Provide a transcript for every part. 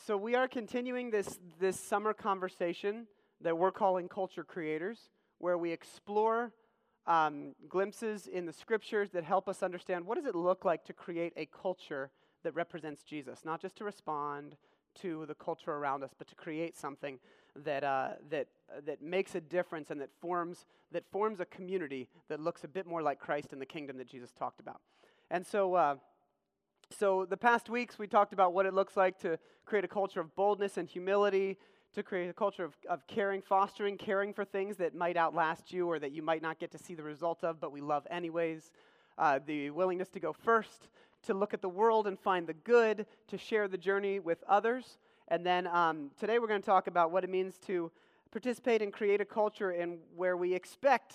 so we are continuing this, this summer conversation that we're calling Culture Creators, where we explore um, glimpses in the scriptures that help us understand what does it look like to create a culture that represents Jesus, not just to respond to the culture around us, but to create something that, uh, that, uh, that makes a difference and that forms, that forms a community that looks a bit more like Christ in the kingdom that Jesus talked about. And so, uh, so the past weeks we talked about what it looks like to create a culture of boldness and humility, to create a culture of, of caring, fostering, caring for things that might outlast you or that you might not get to see the result of, but we love anyways. Uh, the willingness to go first, to look at the world and find the good, to share the journey with others. And then um, today we're going to talk about what it means to participate and create a culture in where we expect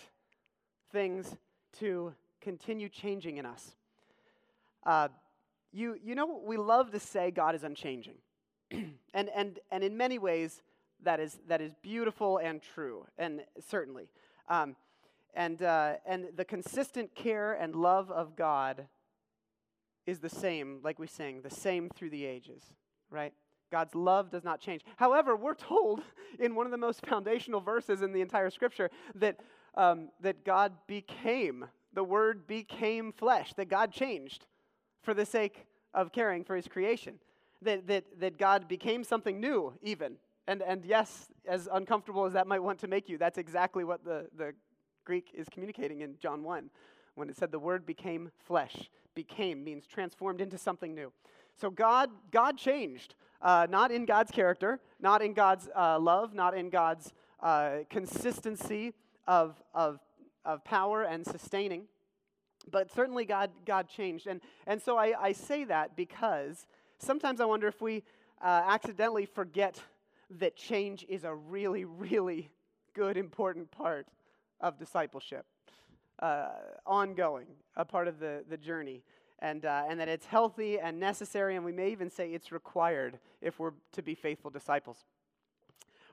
things to continue changing in us. Uh, you, you know, we love to say God is unchanging. and, and, and in many ways, that is, that is beautiful and true, and certainly. Um, and, uh, and the consistent care and love of God is the same, like we sing, the same through the ages, right? God's love does not change. However, we're told in one of the most foundational verses in the entire scripture that, um, that God became, the word became flesh, that God changed for the sake of caring for his creation that, that, that God became something new, even. And, and yes, as uncomfortable as that might want to make you, that's exactly what the, the Greek is communicating in John 1 when it said the word became flesh. Became means transformed into something new. So God, God changed, uh, not in God's character, not in God's uh, love, not in God's uh, consistency of, of, of power and sustaining, but certainly God, God changed. And, and so I, I say that because sometimes I wonder if we uh, accidentally forget that change is a really, really good, important part of discipleship, uh, ongoing, a part of the, the journey. And, uh, and that it's healthy and necessary, and we may even say it's required if we're to be faithful disciples.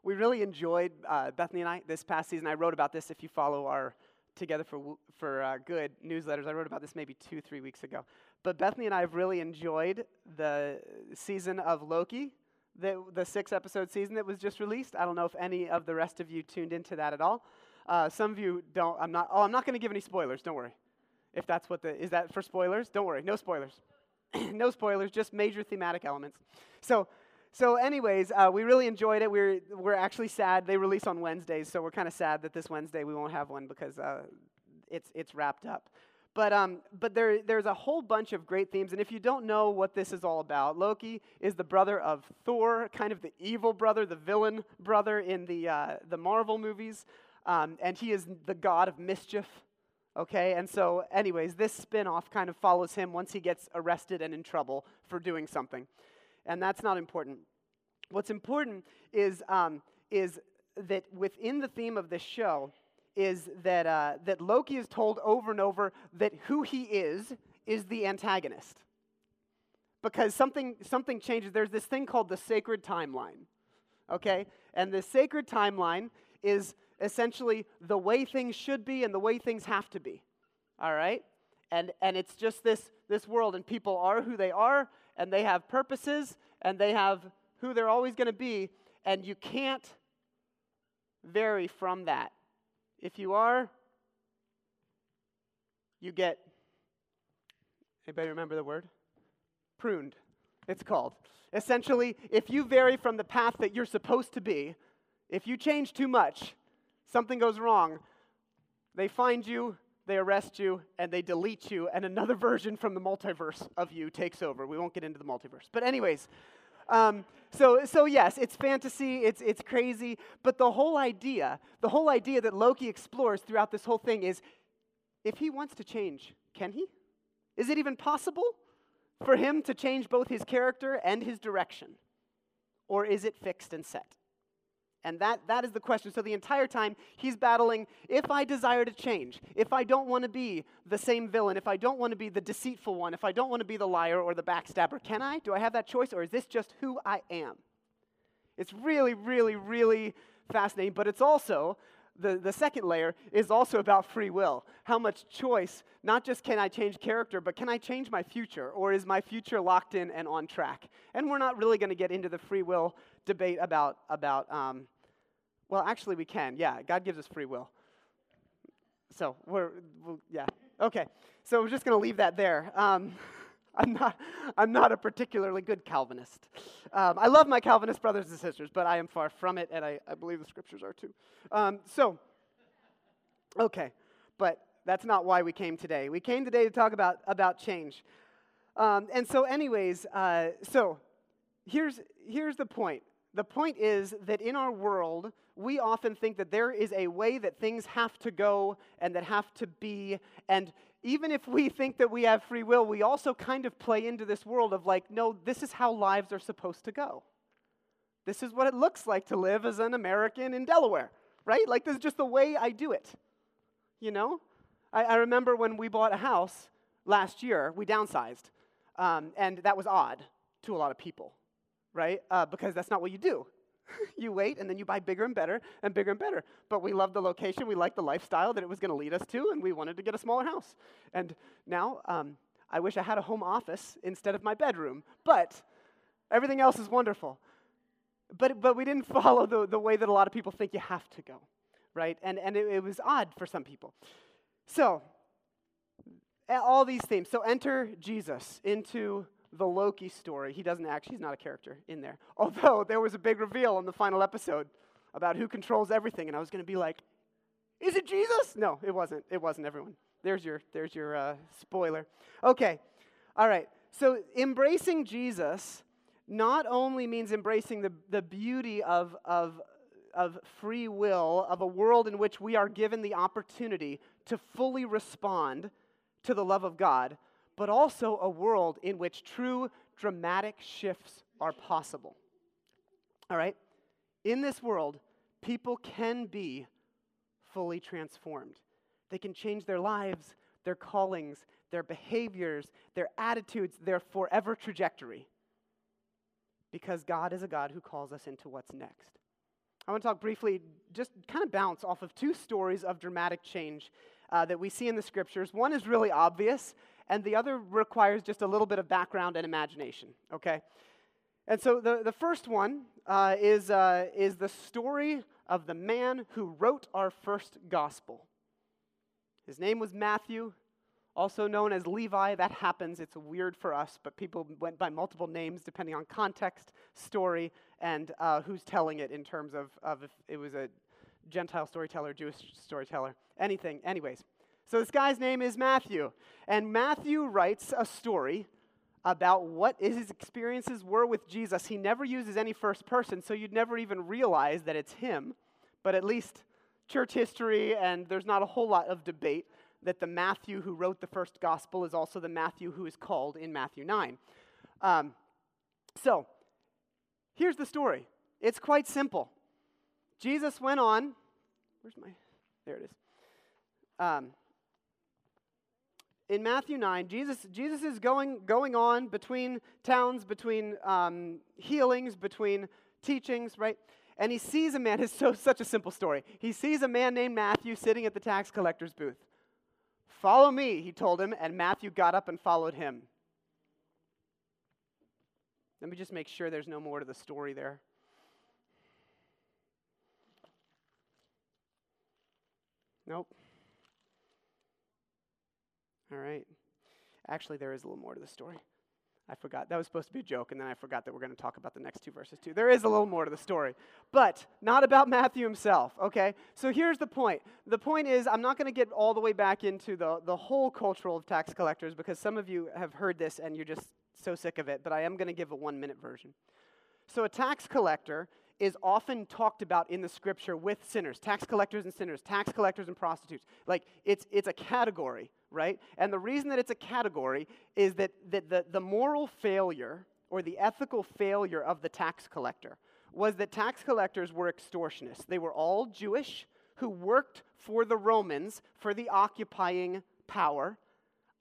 We really enjoyed, uh, Bethany and I, this past season. I wrote about this if you follow our Together for, for uh, Good newsletters. I wrote about this maybe two, three weeks ago. But Bethany and I have really enjoyed the season of Loki, the, the six episode season that was just released. I don't know if any of the rest of you tuned into that at all. Uh, some of you don't. I'm not. Oh, I'm not going to give any spoilers. Don't worry. If that's what the is that for spoilers? Don't worry. No spoilers. no spoilers. Just major thematic elements. So. So, anyways, uh, we really enjoyed it. We're, we're actually sad. They release on Wednesdays, so we're kind of sad that this Wednesday we won't have one because uh, it's, it's wrapped up. But, um, but there, there's a whole bunch of great themes. And if you don't know what this is all about, Loki is the brother of Thor, kind of the evil brother, the villain brother in the, uh, the Marvel movies. Um, and he is the god of mischief. Okay, and so, anyways, this spin off kind of follows him once he gets arrested and in trouble for doing something. And that's not important. What's important is, um, is that within the theme of this show, is that, uh, that Loki is told over and over that who he is is the antagonist. Because something, something changes. There's this thing called the sacred timeline. Okay? And the sacred timeline is essentially the way things should be and the way things have to be. All right? And, and it's just this, this world, and people are who they are, and they have purposes, and they have who they're always going to be, and you can't vary from that. If you are, you get, anybody remember the word? Pruned, it's called. Essentially, if you vary from the path that you're supposed to be, if you change too much, something goes wrong, they find you, they arrest you, and they delete you, and another version from the multiverse of you takes over. We won't get into the multiverse. But, anyways, um, so, so yes, it's fantasy, it's, it's crazy, but the whole idea, the whole idea that Loki explores throughout this whole thing is if he wants to change, can he? Is it even possible for him to change both his character and his direction? Or is it fixed and set? And that, that is the question. So the entire time, he's battling if I desire to change, if I don't want to be the same villain, if I don't want to be the deceitful one, if I don't want to be the liar or the backstabber, can I? Do I have that choice? Or is this just who I am? It's really, really, really fascinating, but it's also the, the second layer is also about free will. How much choice, not just can I change character, but can I change my future? Or is my future locked in and on track? And we're not really going to get into the free will debate about, about um, well, actually, we can. Yeah, God gives us free will. So we're, we'll, yeah. Okay. So we're just going to leave that there. Um, I'm not, I'm not a particularly good Calvinist. Um, I love my Calvinist brothers and sisters, but I am far from it, and I, I believe the scriptures are too. Um, so, okay, but that's not why we came today. We came today to talk about, about change. Um, and so, anyways, uh, so here's, here's the point. The point is that in our world, we often think that there is a way that things have to go and that have to be, and even if we think that we have free will, we also kind of play into this world of like, no, this is how lives are supposed to go. This is what it looks like to live as an American in Delaware, right? Like, this is just the way I do it. You know? I, I remember when we bought a house last year, we downsized. Um, and that was odd to a lot of people, right? Uh, because that's not what you do. you wait and then you buy bigger and better and bigger and better. But we loved the location, we liked the lifestyle that it was going to lead us to, and we wanted to get a smaller house. And now um, I wish I had a home office instead of my bedroom, but everything else is wonderful. But, but we didn't follow the, the way that a lot of people think you have to go, right? And, and it, it was odd for some people. So, all these themes. So, enter Jesus into the Loki story. He doesn't actually, he's not a character in there. Although there was a big reveal in the final episode about who controls everything, and I was going to be like, is it Jesus? No, it wasn't. It wasn't everyone. There's your, there's your uh, spoiler. Okay, all right. So embracing Jesus not only means embracing the, the beauty of, of, of free will, of a world in which we are given the opportunity to fully respond to the love of God, but also a world in which true dramatic shifts are possible. All right? In this world, people can be fully transformed. They can change their lives, their callings, their behaviors, their attitudes, their forever trajectory. Because God is a God who calls us into what's next. I want to talk briefly, just kind of bounce off of two stories of dramatic change uh, that we see in the scriptures. One is really obvious, and the other requires just a little bit of background and imagination, okay? And so the, the first one uh, is, uh, is the story of the man who wrote our first gospel. His name was Matthew, also known as Levi. That happens. It's weird for us, but people went by multiple names depending on context, story, and uh, who's telling it in terms of, of if it was a Gentile storyteller, Jewish storyteller, anything. Anyways, so this guy's name is Matthew. And Matthew writes a story about what his experiences were with Jesus. He never uses any first person, so you'd never even realize that it's him. But at least church history, and there's not a whole lot of debate that the Matthew who wrote the first gospel is also the Matthew who is called in Matthew 9. Um, so, here's the story it's quite simple. Jesus went on, where's my, there it is. Um, in Matthew 9, Jesus, Jesus is going, going on between towns, between um, healings, between teachings, right? And he sees a man, it's so, such a simple story. He sees a man named Matthew sitting at the tax collector's booth. Follow me, he told him, and Matthew got up and followed him. Let me just make sure there's no more to the story there. Nope. All right. Actually, there is a little more to the story. I forgot. That was supposed to be a joke, and then I forgot that we're going to talk about the next two verses too. There is a little more to the story, but not about Matthew himself, okay? So here's the point. The point is, I'm not going to get all the way back into the, the whole cultural of tax collectors because some of you have heard this and you're just so sick of it, but I am going to give a one minute version. So a tax collector is often talked about in the scripture with sinners, tax collectors and sinners, tax collectors and prostitutes. Like it's, it's a category, right? And the reason that it's a category is that, that the, the moral failure or the ethical failure of the tax collector was that tax collectors were extortionists. They were all Jewish who worked for the Romans for the occupying power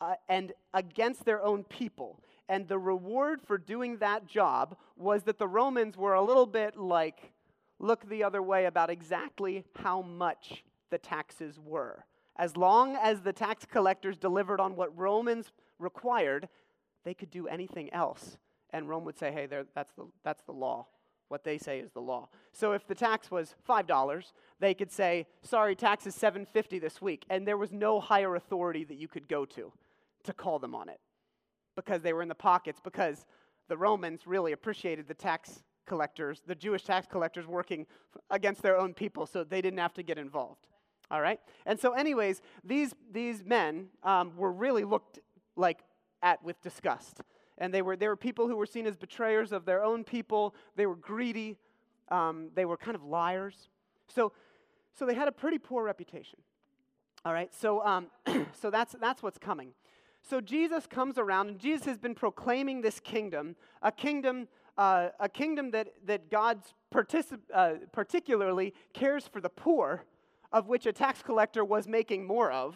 uh, and against their own people. And the reward for doing that job was that the Romans were a little bit like, look the other way about exactly how much the taxes were. As long as the tax collectors delivered on what Romans required, they could do anything else. And Rome would say, hey, that's the, that's the law. What they say is the law. So if the tax was $5, they could say, sorry, tax is 750 this week. And there was no higher authority that you could go to to call them on it because they were in the pockets, because the Romans really appreciated the tax collectors, the Jewish tax collectors working against their own people, so they didn't have to get involved. All right? And so, anyways, these, these men um, were really looked like at with disgust. And they were, they were people who were seen as betrayers of their own people. They were greedy. Um, they were kind of liars. So, so they had a pretty poor reputation. All right? So, um, so that's, that's what's coming. So Jesus comes around, and Jesus has been proclaiming this kingdom, a kingdom, uh, a kingdom that, that God particip- uh, particularly cares for the poor, of which a tax collector was making more of,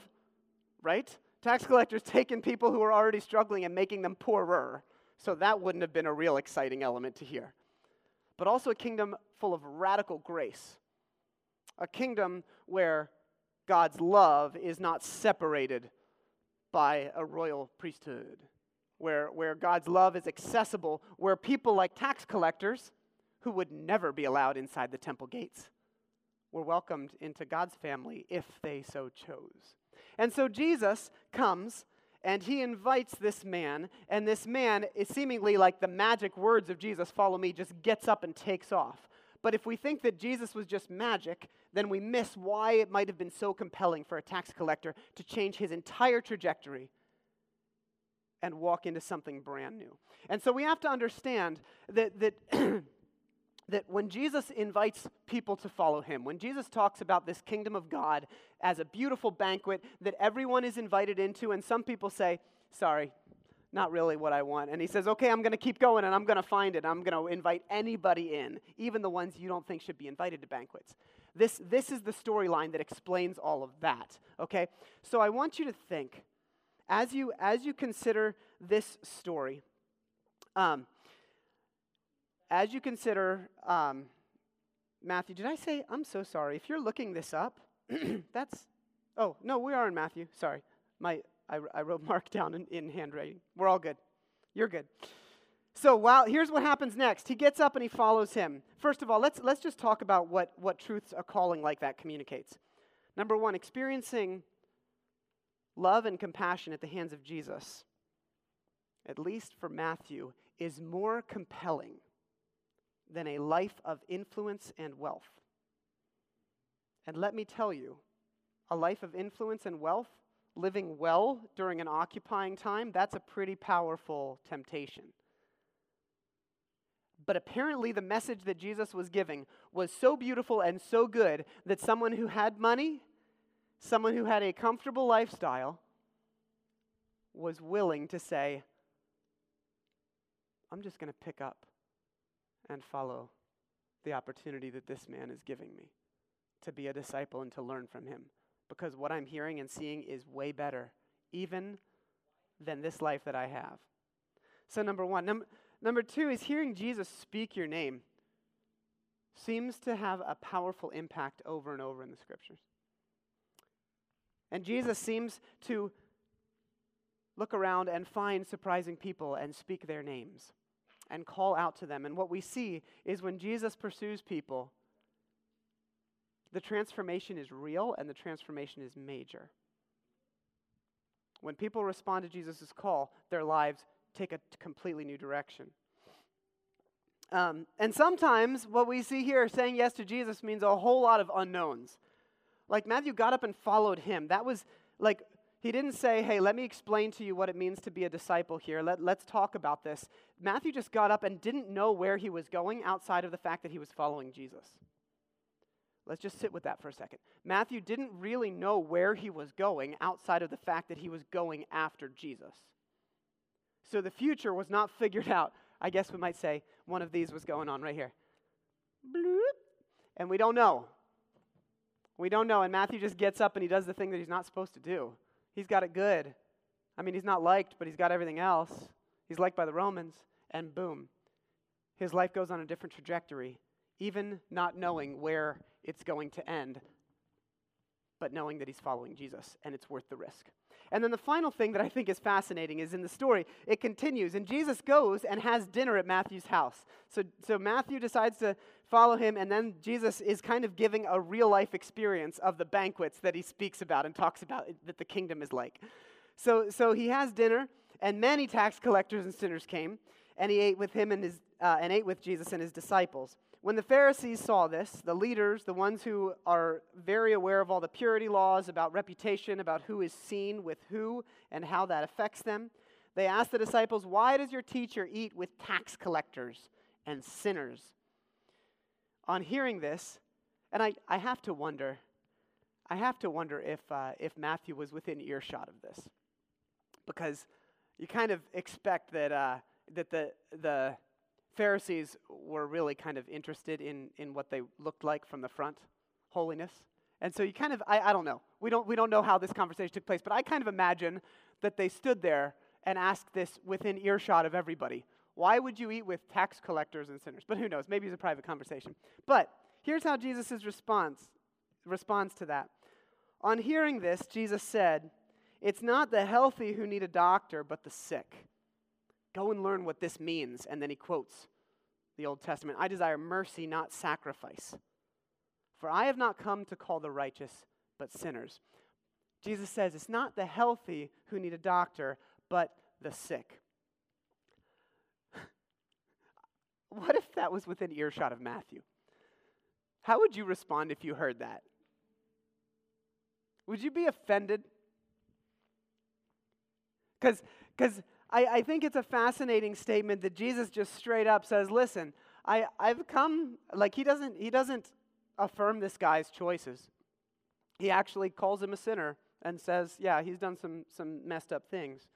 right? Tax collectors taking people who are already struggling and making them poorer. So that wouldn't have been a real exciting element to hear. But also a kingdom full of radical grace, a kingdom where God's love is not separated by a royal priesthood, where, where God's love is accessible, where people like tax collectors, who would never be allowed inside the temple gates, were welcomed into God's family if they so chose. And so Jesus comes and he invites this man, and this man is seemingly like the magic words of Jesus, follow me, just gets up and takes off. But if we think that Jesus was just magic, then we miss why it might have been so compelling for a tax collector to change his entire trajectory and walk into something brand new. And so we have to understand that, that, that when Jesus invites people to follow him, when Jesus talks about this kingdom of God as a beautiful banquet that everyone is invited into, and some people say, Sorry, not really what I want. And he says, okay, I'm going to keep going and I'm going to find it. I'm going to invite anybody in, even the ones you don't think should be invited to banquets. This, this is the storyline that explains all of that, okay? So I want you to think, as you, as you consider this story, um, as you consider um, Matthew, did I say, I'm so sorry. If you're looking this up, that's, oh, no, we are in Matthew. Sorry. My, I, I wrote Mark down in, in handwriting. We're all good. You're good. So while here's what happens next. He gets up and he follows him. First of all, let's let's just talk about what, what truths a calling like that communicates. Number one, experiencing love and compassion at the hands of Jesus, at least for Matthew, is more compelling than a life of influence and wealth. And let me tell you, a life of influence and wealth living well during an occupying time, that's a pretty powerful temptation. But apparently, the message that Jesus was giving was so beautiful and so good that someone who had money, someone who had a comfortable lifestyle, was willing to say, I'm just going to pick up and follow the opportunity that this man is giving me to be a disciple and to learn from him because what I'm hearing and seeing is way better, even than this life that I have. So, number one. Num- number two is hearing Jesus speak your name seems to have a powerful impact over and over in the scriptures. And Jesus seems to look around and find surprising people and speak their names and call out to them. And what we see is when Jesus pursues people, the transformation is real and the transformation is major. When people respond to Jesus' call, their lives take a completely new direction. Um, and sometimes what we see here, saying yes to Jesus, means a whole lot of unknowns. Like Matthew got up and followed him. That was like, he didn't say, hey, let me explain to you what it means to be a disciple here. Let, let's talk about this. Matthew just got up and didn't know where he was going outside of the fact that he was following Jesus. Let's just sit with that for a second. Matthew didn't really know where he was going outside of the fact that he was going after Jesus. So the future was not figured out. I guess we might say one of these was going on right here. Bloop. And we don't know. We don't know. And Matthew just gets up and he does the thing that he's not supposed to do. He's got it good. I mean, he's not liked, but he's got everything else. He's liked by the Romans. And boom, his life goes on a different trajectory even not knowing where it's going to end, but knowing that he's following Jesus and it's worth the risk. And then the final thing that I think is fascinating is in the story, it continues, and Jesus goes and has dinner at Matthew's house. So, so Matthew decides to follow him, and then Jesus is kind of giving a real life experience of the banquets that he speaks about and talks about that the kingdom is like. So, so he has dinner, and many tax collectors and sinners came, and he ate with him and, his, uh, and ate with Jesus and his disciples. When the Pharisees saw this, the leaders, the ones who are very aware of all the purity laws about reputation, about who is seen with who and how that affects them, they asked the disciples, Why does your teacher eat with tax collectors and sinners? On hearing this, and I, I have to wonder, I have to wonder if, uh, if Matthew was within earshot of this. Because you kind of expect that, uh, that the, the Pharisees were really kind of interested in, in what they looked like from the front, holiness. And so you kind of, I, I don't know. We don't, we don't know how this conversation took place, but I kind of imagine that they stood there and asked this within earshot of everybody. Why would you eat with tax collectors and sinners? But who knows? Maybe it's a private conversation. But here's how Jesus' response responds to that. On hearing this, Jesus said, It's not the healthy who need a doctor, but the sick. Go and learn what this means. And then he quotes the Old Testament I desire mercy, not sacrifice. For I have not come to call the righteous, but sinners. Jesus says it's not the healthy who need a doctor, but the sick. what if that was within earshot of Matthew? How would you respond if you heard that? Would you be offended? Because I, I think it's a fascinating statement that Jesus just straight up says, listen, I, I've come, like he doesn't, he doesn't affirm this guy's choices. He actually calls him a sinner and says, yeah, he's done some, some messed up things.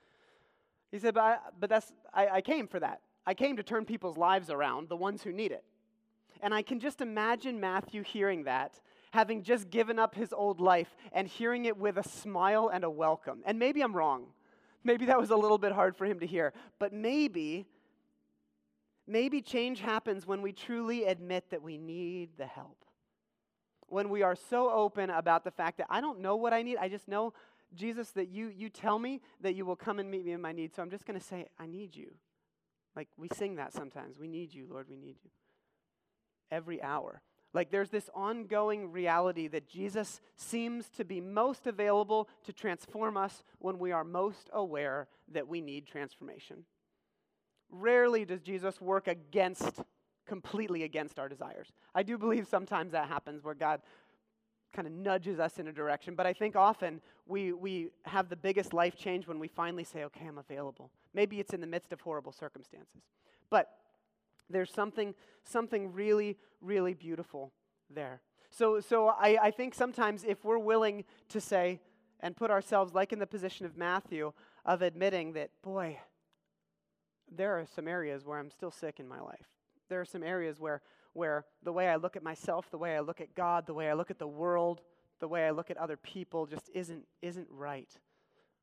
He said, but, I, but that's, I, I came for that. I came to turn people's lives around, the ones who need it. And I can just imagine Matthew hearing that, having just given up his old life and hearing it with a smile and a welcome. And maybe I'm wrong. Maybe that was a little bit hard for him to hear. But maybe, maybe change happens when we truly admit that we need the help. When we are so open about the fact that I don't know what I need, I just know, Jesus, that you, you tell me that you will come and meet me in my need. So I'm just going to say, I need you. Like we sing that sometimes. We need you, Lord, we need you. Every hour. Like there's this ongoing reality that Jesus seems to be most available to transform us when we are most aware that we need transformation. Rarely does Jesus work against, completely against our desires. I do believe sometimes that happens where God kind of nudges us in a direction, but I think often we, we have the biggest life change when we finally say, okay, I'm available. Maybe it's in the midst of horrible circumstances. But there's something, something really, really beautiful there. So, so I, I think sometimes if we're willing to say and put ourselves like in the position of Matthew of admitting that, boy, there are some areas where I'm still sick in my life. There are some areas where, where the way I look at myself, the way I look at God, the way I look at the world, the way I look at other people just isn't, isn't right.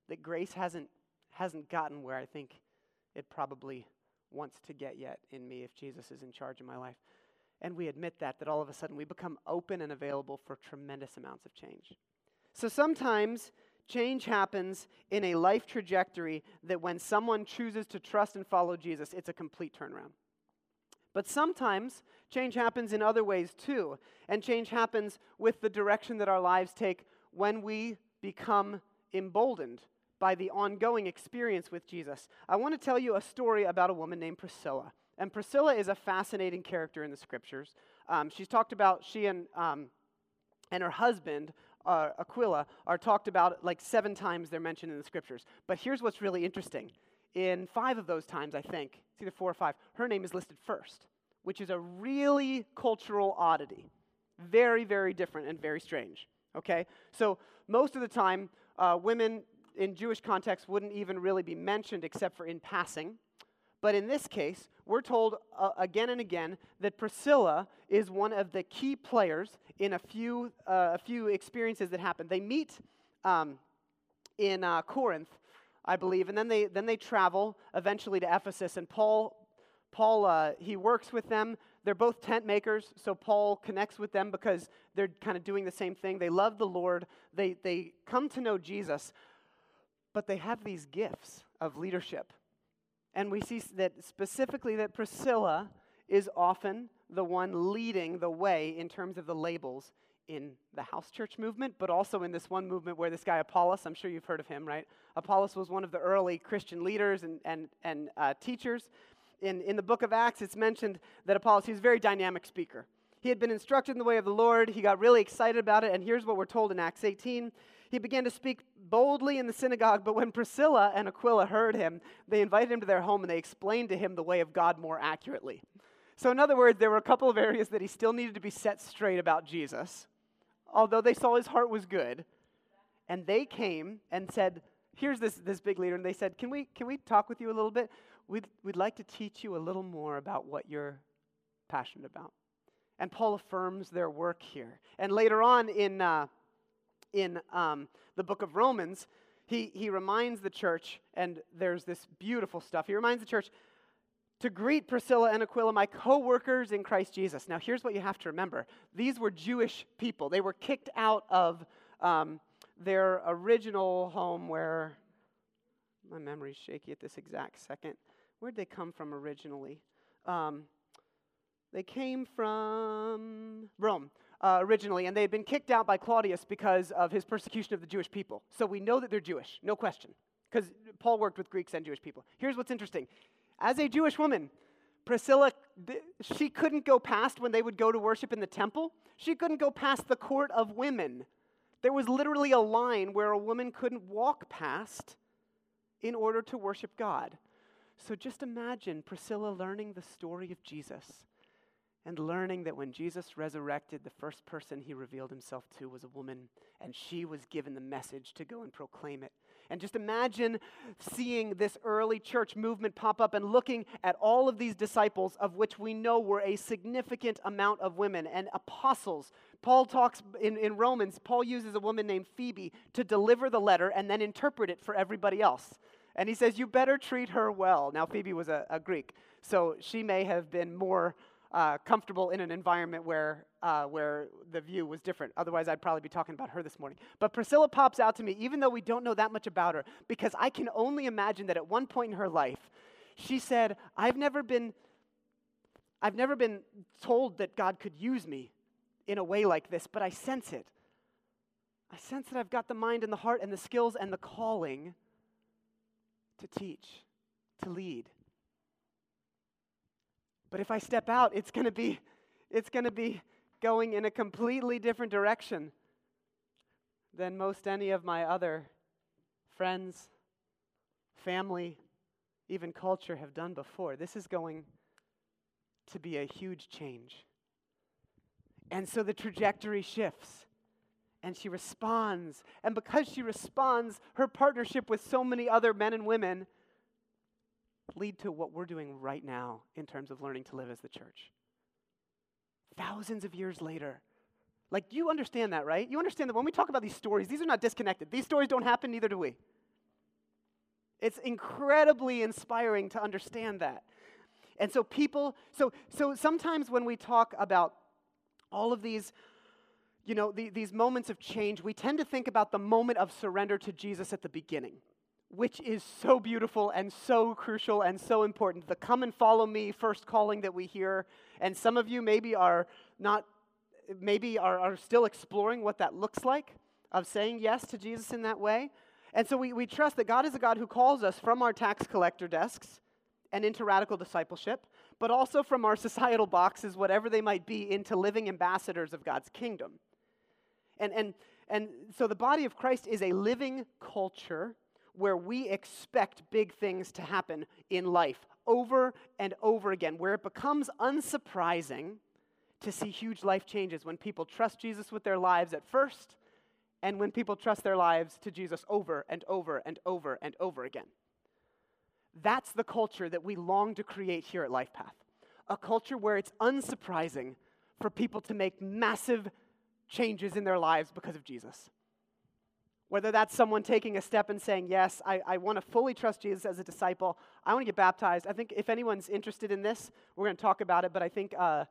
That grace hasn't, hasn't gotten where I think it probably wants to get yet in me if Jesus is in charge of my life. And we admit that, that all of a sudden we become open and available for tremendous amounts of change. So sometimes change happens in a life trajectory that when someone chooses to trust and follow Jesus, it's a complete turnaround. But sometimes change happens in other ways too. And change happens with the direction that our lives take when we become emboldened by the ongoing experience with Jesus. I want to tell you a story about a woman named Priscilla. And Priscilla is a fascinating character in the scriptures. Um, she's talked about, she and, um, and her husband, uh, Aquila, are talked about like seven times they're mentioned in the scriptures. But here's what's really interesting. In five of those times, I think, it's either four or five, her name is listed first, which is a really cultural oddity. Very, very different and very strange. Okay? So most of the time, uh, women in Jewish context wouldn't even really be mentioned except for in passing. But in this case, we're told uh, again and again that Priscilla is one of the key players in a few, uh, a few experiences that happen. They meet um, in uh, Corinth, I believe, and then they, then they travel eventually to Ephesus, and Paul, Paul, uh, he works with them. They're both tent makers, so Paul connects with them because they're kind of doing the same thing. They love the Lord, they, they come to know Jesus, but they have these gifts of leadership. And we see that specifically that Priscilla is often the one leading the way in terms of the labels in the house church movement, but also in this one movement where this guy Apollos, I'm sure you've heard of him, right? Apollos was one of the early Christian leaders and, and, and uh, teachers. In, in the book of Acts, it's mentioned that Apollos, he was a very dynamic speaker. He had been instructed in the way of the Lord. He got really excited about it. And here's what we're told in Acts 18. He began to speak boldly in the synagogue, but when Priscilla and Aquila heard him, they invited him to their home and they explained to him the way of God more accurately. So, in other words, there were a couple of areas that he still needed to be set straight about Jesus, although they saw his heart was good. And they came and said, Here's this, this big leader. And they said, Can we, can we talk with you a little bit? We'd, we'd like to teach you a little more about what you're passionate about. And Paul affirms their work here. And later on in, uh, in um, the book of Romans, he, he reminds the church, and there's this beautiful stuff. He reminds the church to greet Priscilla and Aquila, my co workers in Christ Jesus. Now, here's what you have to remember these were Jewish people. They were kicked out of um, their original home where my memory's shaky at this exact second. Where'd they come from originally? Um, they came from Rome uh, originally, and they had been kicked out by Claudius because of his persecution of the Jewish people. So we know that they're Jewish, no question, because Paul worked with Greeks and Jewish people. Here's what's interesting as a Jewish woman, Priscilla, she couldn't go past when they would go to worship in the temple. She couldn't go past the court of women. There was literally a line where a woman couldn't walk past in order to worship God. So just imagine Priscilla learning the story of Jesus and learning that when Jesus resurrected, the first person he revealed himself to was a woman, and she was given the message to go and proclaim it. And just imagine seeing this early church movement pop up and looking at all of these disciples, of which we know were a significant amount of women and apostles. Paul talks in, in Romans, Paul uses a woman named Phoebe to deliver the letter and then interpret it for everybody else. And he says, You better treat her well. Now, Phoebe was a, a Greek, so she may have been more uh, comfortable in an environment where, uh, where the view was different. Otherwise, I'd probably be talking about her this morning. But Priscilla pops out to me, even though we don't know that much about her, because I can only imagine that at one point in her life, she said, I've never been, I've never been told that God could use me in a way like this, but I sense it. I sense that I've got the mind and the heart and the skills and the calling to teach, to lead. But if I step out, it's going to be it's going to be going in a completely different direction than most any of my other friends, family, even culture have done before. This is going to be a huge change. And so the trajectory shifts. And she responds. And because she responds, her partnership with so many other men and women lead to what we're doing right now in terms of learning to live as the church. Thousands of years later. Like, you understand that, right? You understand that when we talk about these stories, these are not disconnected. These stories don't happen, neither do we. It's incredibly inspiring to understand that. And so, people, so, so sometimes when we talk about all of these, you know, the, these moments of change, we tend to think about the moment of surrender to Jesus at the beginning which is so beautiful and so crucial and so important. The come and follow me first calling that we hear. And some of you maybe are not, maybe are, are still exploring what that looks like of saying yes to Jesus in that way. And so we, we trust that God is a God who calls us from our tax collector desks and into radical discipleship, but also from our societal boxes, whatever they might be, into living ambassadors of God's kingdom. And, and, and so the body of Christ is a living culture where we expect big things to happen in life over and over again, where it becomes unsurprising to see huge life changes when people trust Jesus with their lives at first and when people trust their lives to Jesus over and over and over and over again. That's the culture that we long to create here at LifePath. A culture where it's unsurprising for people to make massive changes in their lives because of Jesus Whether that's someone taking a step and saying, Yes, I, I want to fully trust Jesus as a disciple. I want to get baptized. I think if anyone's interested in this, we're going to talk about it, but I think uh,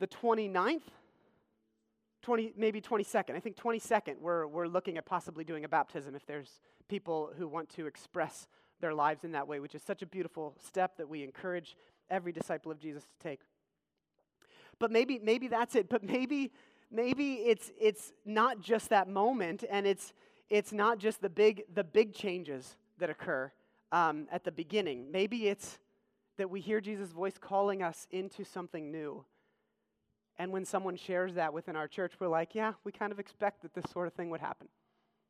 the 29th, 20, maybe 22nd, I think 22nd, we're, we're looking at possibly doing a baptism if there's people who want to express their lives in that way, which is such a beautiful step that we encourage every disciple of Jesus to take. But maybe, maybe that's it. But maybe, maybe it's, it's not just that moment, and it's, it's not just the big, the big changes that occur um, at the beginning. Maybe it's that we hear Jesus' voice calling us into something new. And when someone shares that within our church, we're like, yeah, we kind of expect that this sort of thing would happen.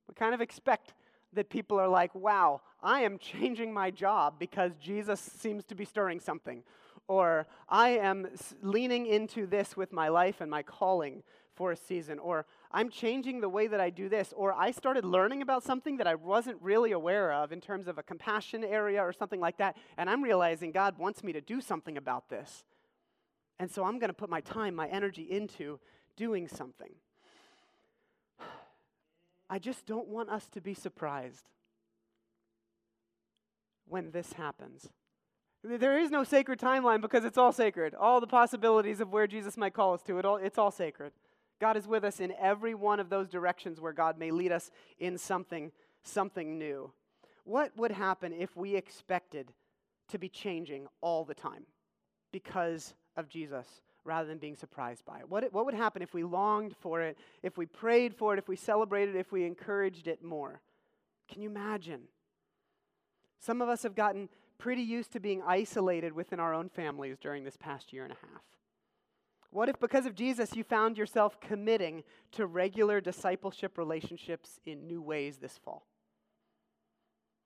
We kind of expect that people are like, wow, I am changing my job because Jesus seems to be stirring something. Or I am leaning into this with my life and my calling for a season. Or I'm changing the way that I do this. Or I started learning about something that I wasn't really aware of in terms of a compassion area or something like that. And I'm realizing God wants me to do something about this. And so I'm going to put my time, my energy into doing something. I just don't want us to be surprised when this happens. There is no sacred timeline because it's all sacred. All the possibilities of where Jesus might call us to, it all, it's all sacred. God is with us in every one of those directions where God may lead us in something, something new. What would happen if we expected to be changing all the time because of Jesus? rather than being surprised by it? What, what would happen if we longed for it, if we prayed for it, if we celebrated it, if we encouraged it more? Can you imagine? Some of us have gotten pretty used to being isolated within our own families during this past year and a half. What if, because of Jesus, you found yourself committing to regular discipleship relationships in new ways this fall?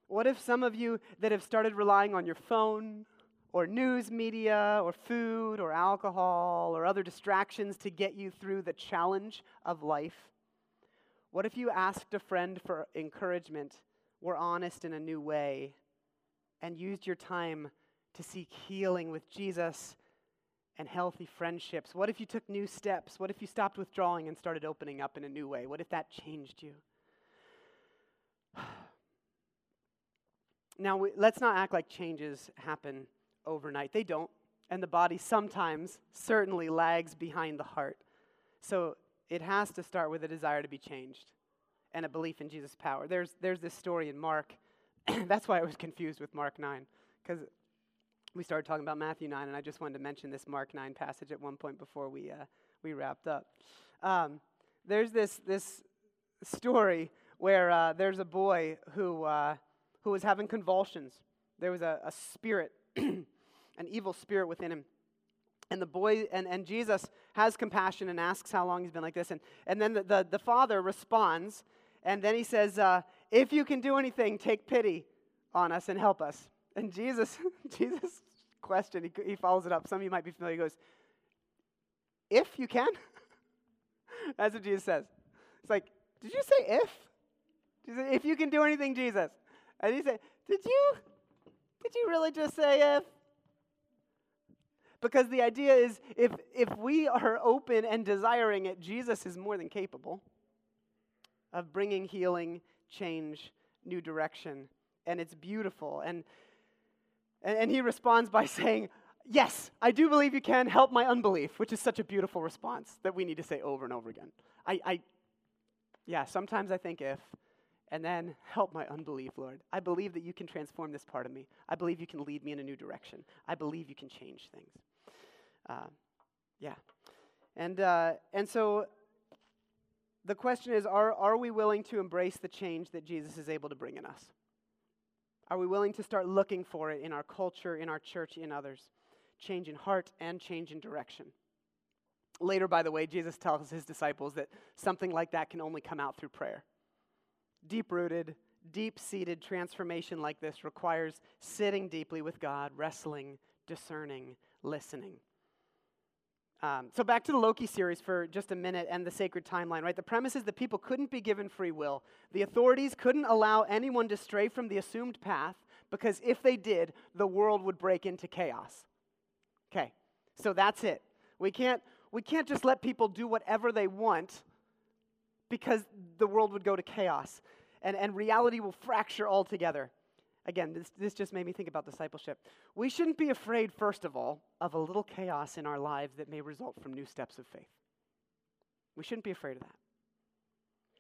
What if some of you that have started relying on your phone or news media or food or alcohol or other distractions to get you through the challenge of life? What if you asked a friend for encouragement, were honest in a new way, and used your time to seek healing with Jesus and healthy friendships? What if you took new steps? What if you stopped withdrawing and started opening up in a new way? What if that changed you? Now, we, let's not act like changes happen overnight. They don't. And the body sometimes certainly lags behind the heart. So it has to start with a desire to be changed and a belief in Jesus' power. There's, there's this story in Mark. That's why I was confused with Mark 9, because we started talking about Matthew 9, and I just wanted to mention this Mark 9 passage at one point before we, uh, we wrapped up. Um, there's this, this story where uh, there's a boy who, uh, who was having convulsions. There was a, a spirit an evil spirit within him. And the boy and, and Jesus has compassion and asks how long he's been like this. And, and then the, the, the father responds, and then he says, uh, If you can do anything, take pity on us and help us. And Jesus, Jesus' question, he, he follows it up. Some of you might be familiar. He goes, If you can? That's what Jesus says. It's like, Did you say if? If you can do anything, Jesus. And he said, Did you? Did you really just say if? Because the idea is if, if we are open and desiring it, Jesus is more than capable of bringing healing, change, new direction. And it's beautiful. And, and, and he responds by saying, Yes, I do believe you can help my unbelief, which is such a beautiful response that we need to say over and over again. I, I yeah, sometimes I think if, and then help my unbelief, Lord. I believe that you can transform this part of me. I believe you can lead me in a new direction. I believe you can change things. Uh, yeah. And, uh, and so the question is are, are we willing to embrace the change that Jesus is able to bring in us? Are we willing to start looking for it in our culture, in our church, in others? Change in heart and change in direction. Later, by the way, Jesus tells his disciples that something like that can only come out through prayer. Deep rooted, deep seated transformation like this requires sitting deeply with God, wrestling, discerning, listening. Um, so back to the Loki series for just a minute and the sacred timeline, right? The premise is that people couldn't be given free will. The authorities couldn't allow anyone to stray from the assumed path because if they did, the world would break into chaos. Okay, so that's it. We can't, we can't just let people do whatever they want because the world would go to chaos and, and reality will fracture altogether. Again, this, this just made me think about discipleship. We shouldn't be afraid, first of all, of a little chaos in our lives that may result from new steps of faith. We shouldn't be afraid of that.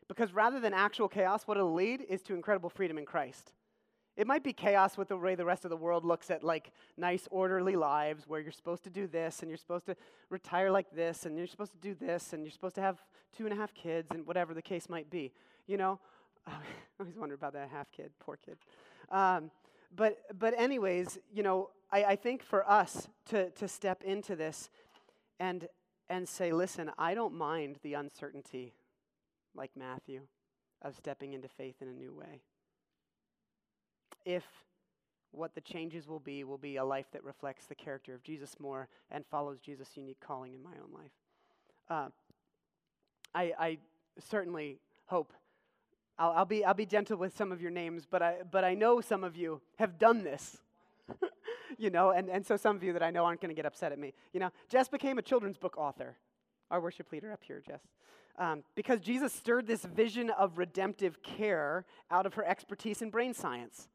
Because rather than actual chaos, what it'll lead is to incredible freedom in Christ. It might be chaos with the way the rest of the world looks at like nice, orderly lives where you're supposed to do this and you're supposed to retire like this and you're supposed to do this and you're supposed to have two and a half kids and whatever the case might be. You know, I always wonder about that half kid, poor kid. Um, but, but, anyways, you know, I, I think for us to, to step into this and, and say, listen, I don't mind the uncertainty, like Matthew, of stepping into faith in a new way. If what the changes will be will be a life that reflects the character of Jesus more and follows Jesus' unique calling in my own life. Uh, I, I certainly hope I'll, I'll, be, I'll be gentle with some of your names, but I, but I know some of you have done this. you know, and, and so some of you that I know aren't going to get upset at me. You know, Jess became a children's book author. Our worship leader up here, Jess. Um, because Jesus stirred this vision of redemptive care out of her expertise in brain science.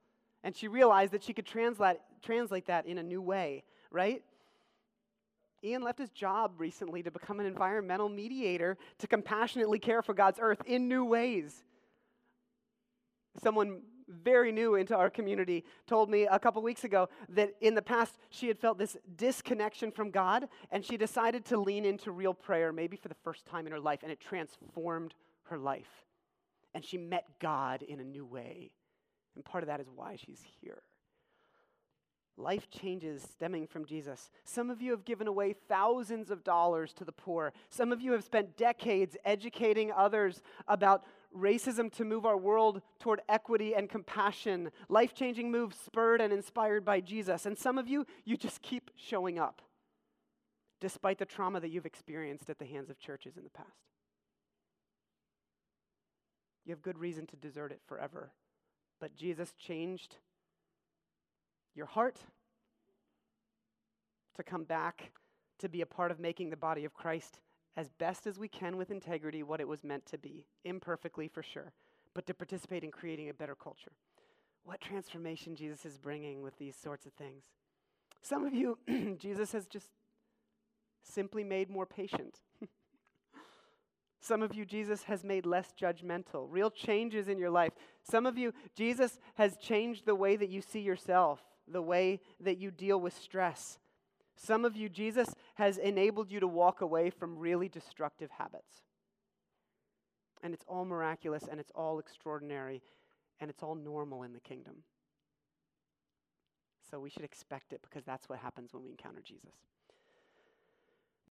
And she realized that she could translate, translate that in a new way, right? Ian left his job recently to become an environmental mediator to compassionately care for God's earth in new ways someone very new into our community told me a couple weeks ago that in the past she had felt this disconnection from God and she decided to lean into real prayer, maybe for the first time in her life, and it transformed her life. And she met God in a new way. And part of that is why she's here. Life changes stemming from Jesus. Some of you have given away thousands of dollars to the poor. Some of you have spent decades educating others about racism to move our world toward equity and compassion, life changing moves spurred and inspired by Jesus. And some of you, you just keep showing up despite the trauma that you've experienced at the hands of churches in the past. You have good reason to desert it forever. But Jesus changed your heart to come back to be a part of making the body of Christ as best as we can with integrity what it was meant to be, imperfectly for sure, but to participate in creating a better culture. What transformation Jesus is bringing with these sorts of things. Some of you, Jesus has just simply made more patient. Some of you, Jesus has made less judgmental, real changes in your life. Some of you, Jesus has changed the way that you see yourself, the way that you deal with stress, some of you, Jesus has enabled you to walk away from really destructive habits. And it's all miraculous and it's all extraordinary and it's all normal in the kingdom. So we should expect it because that's what happens when we encounter Jesus.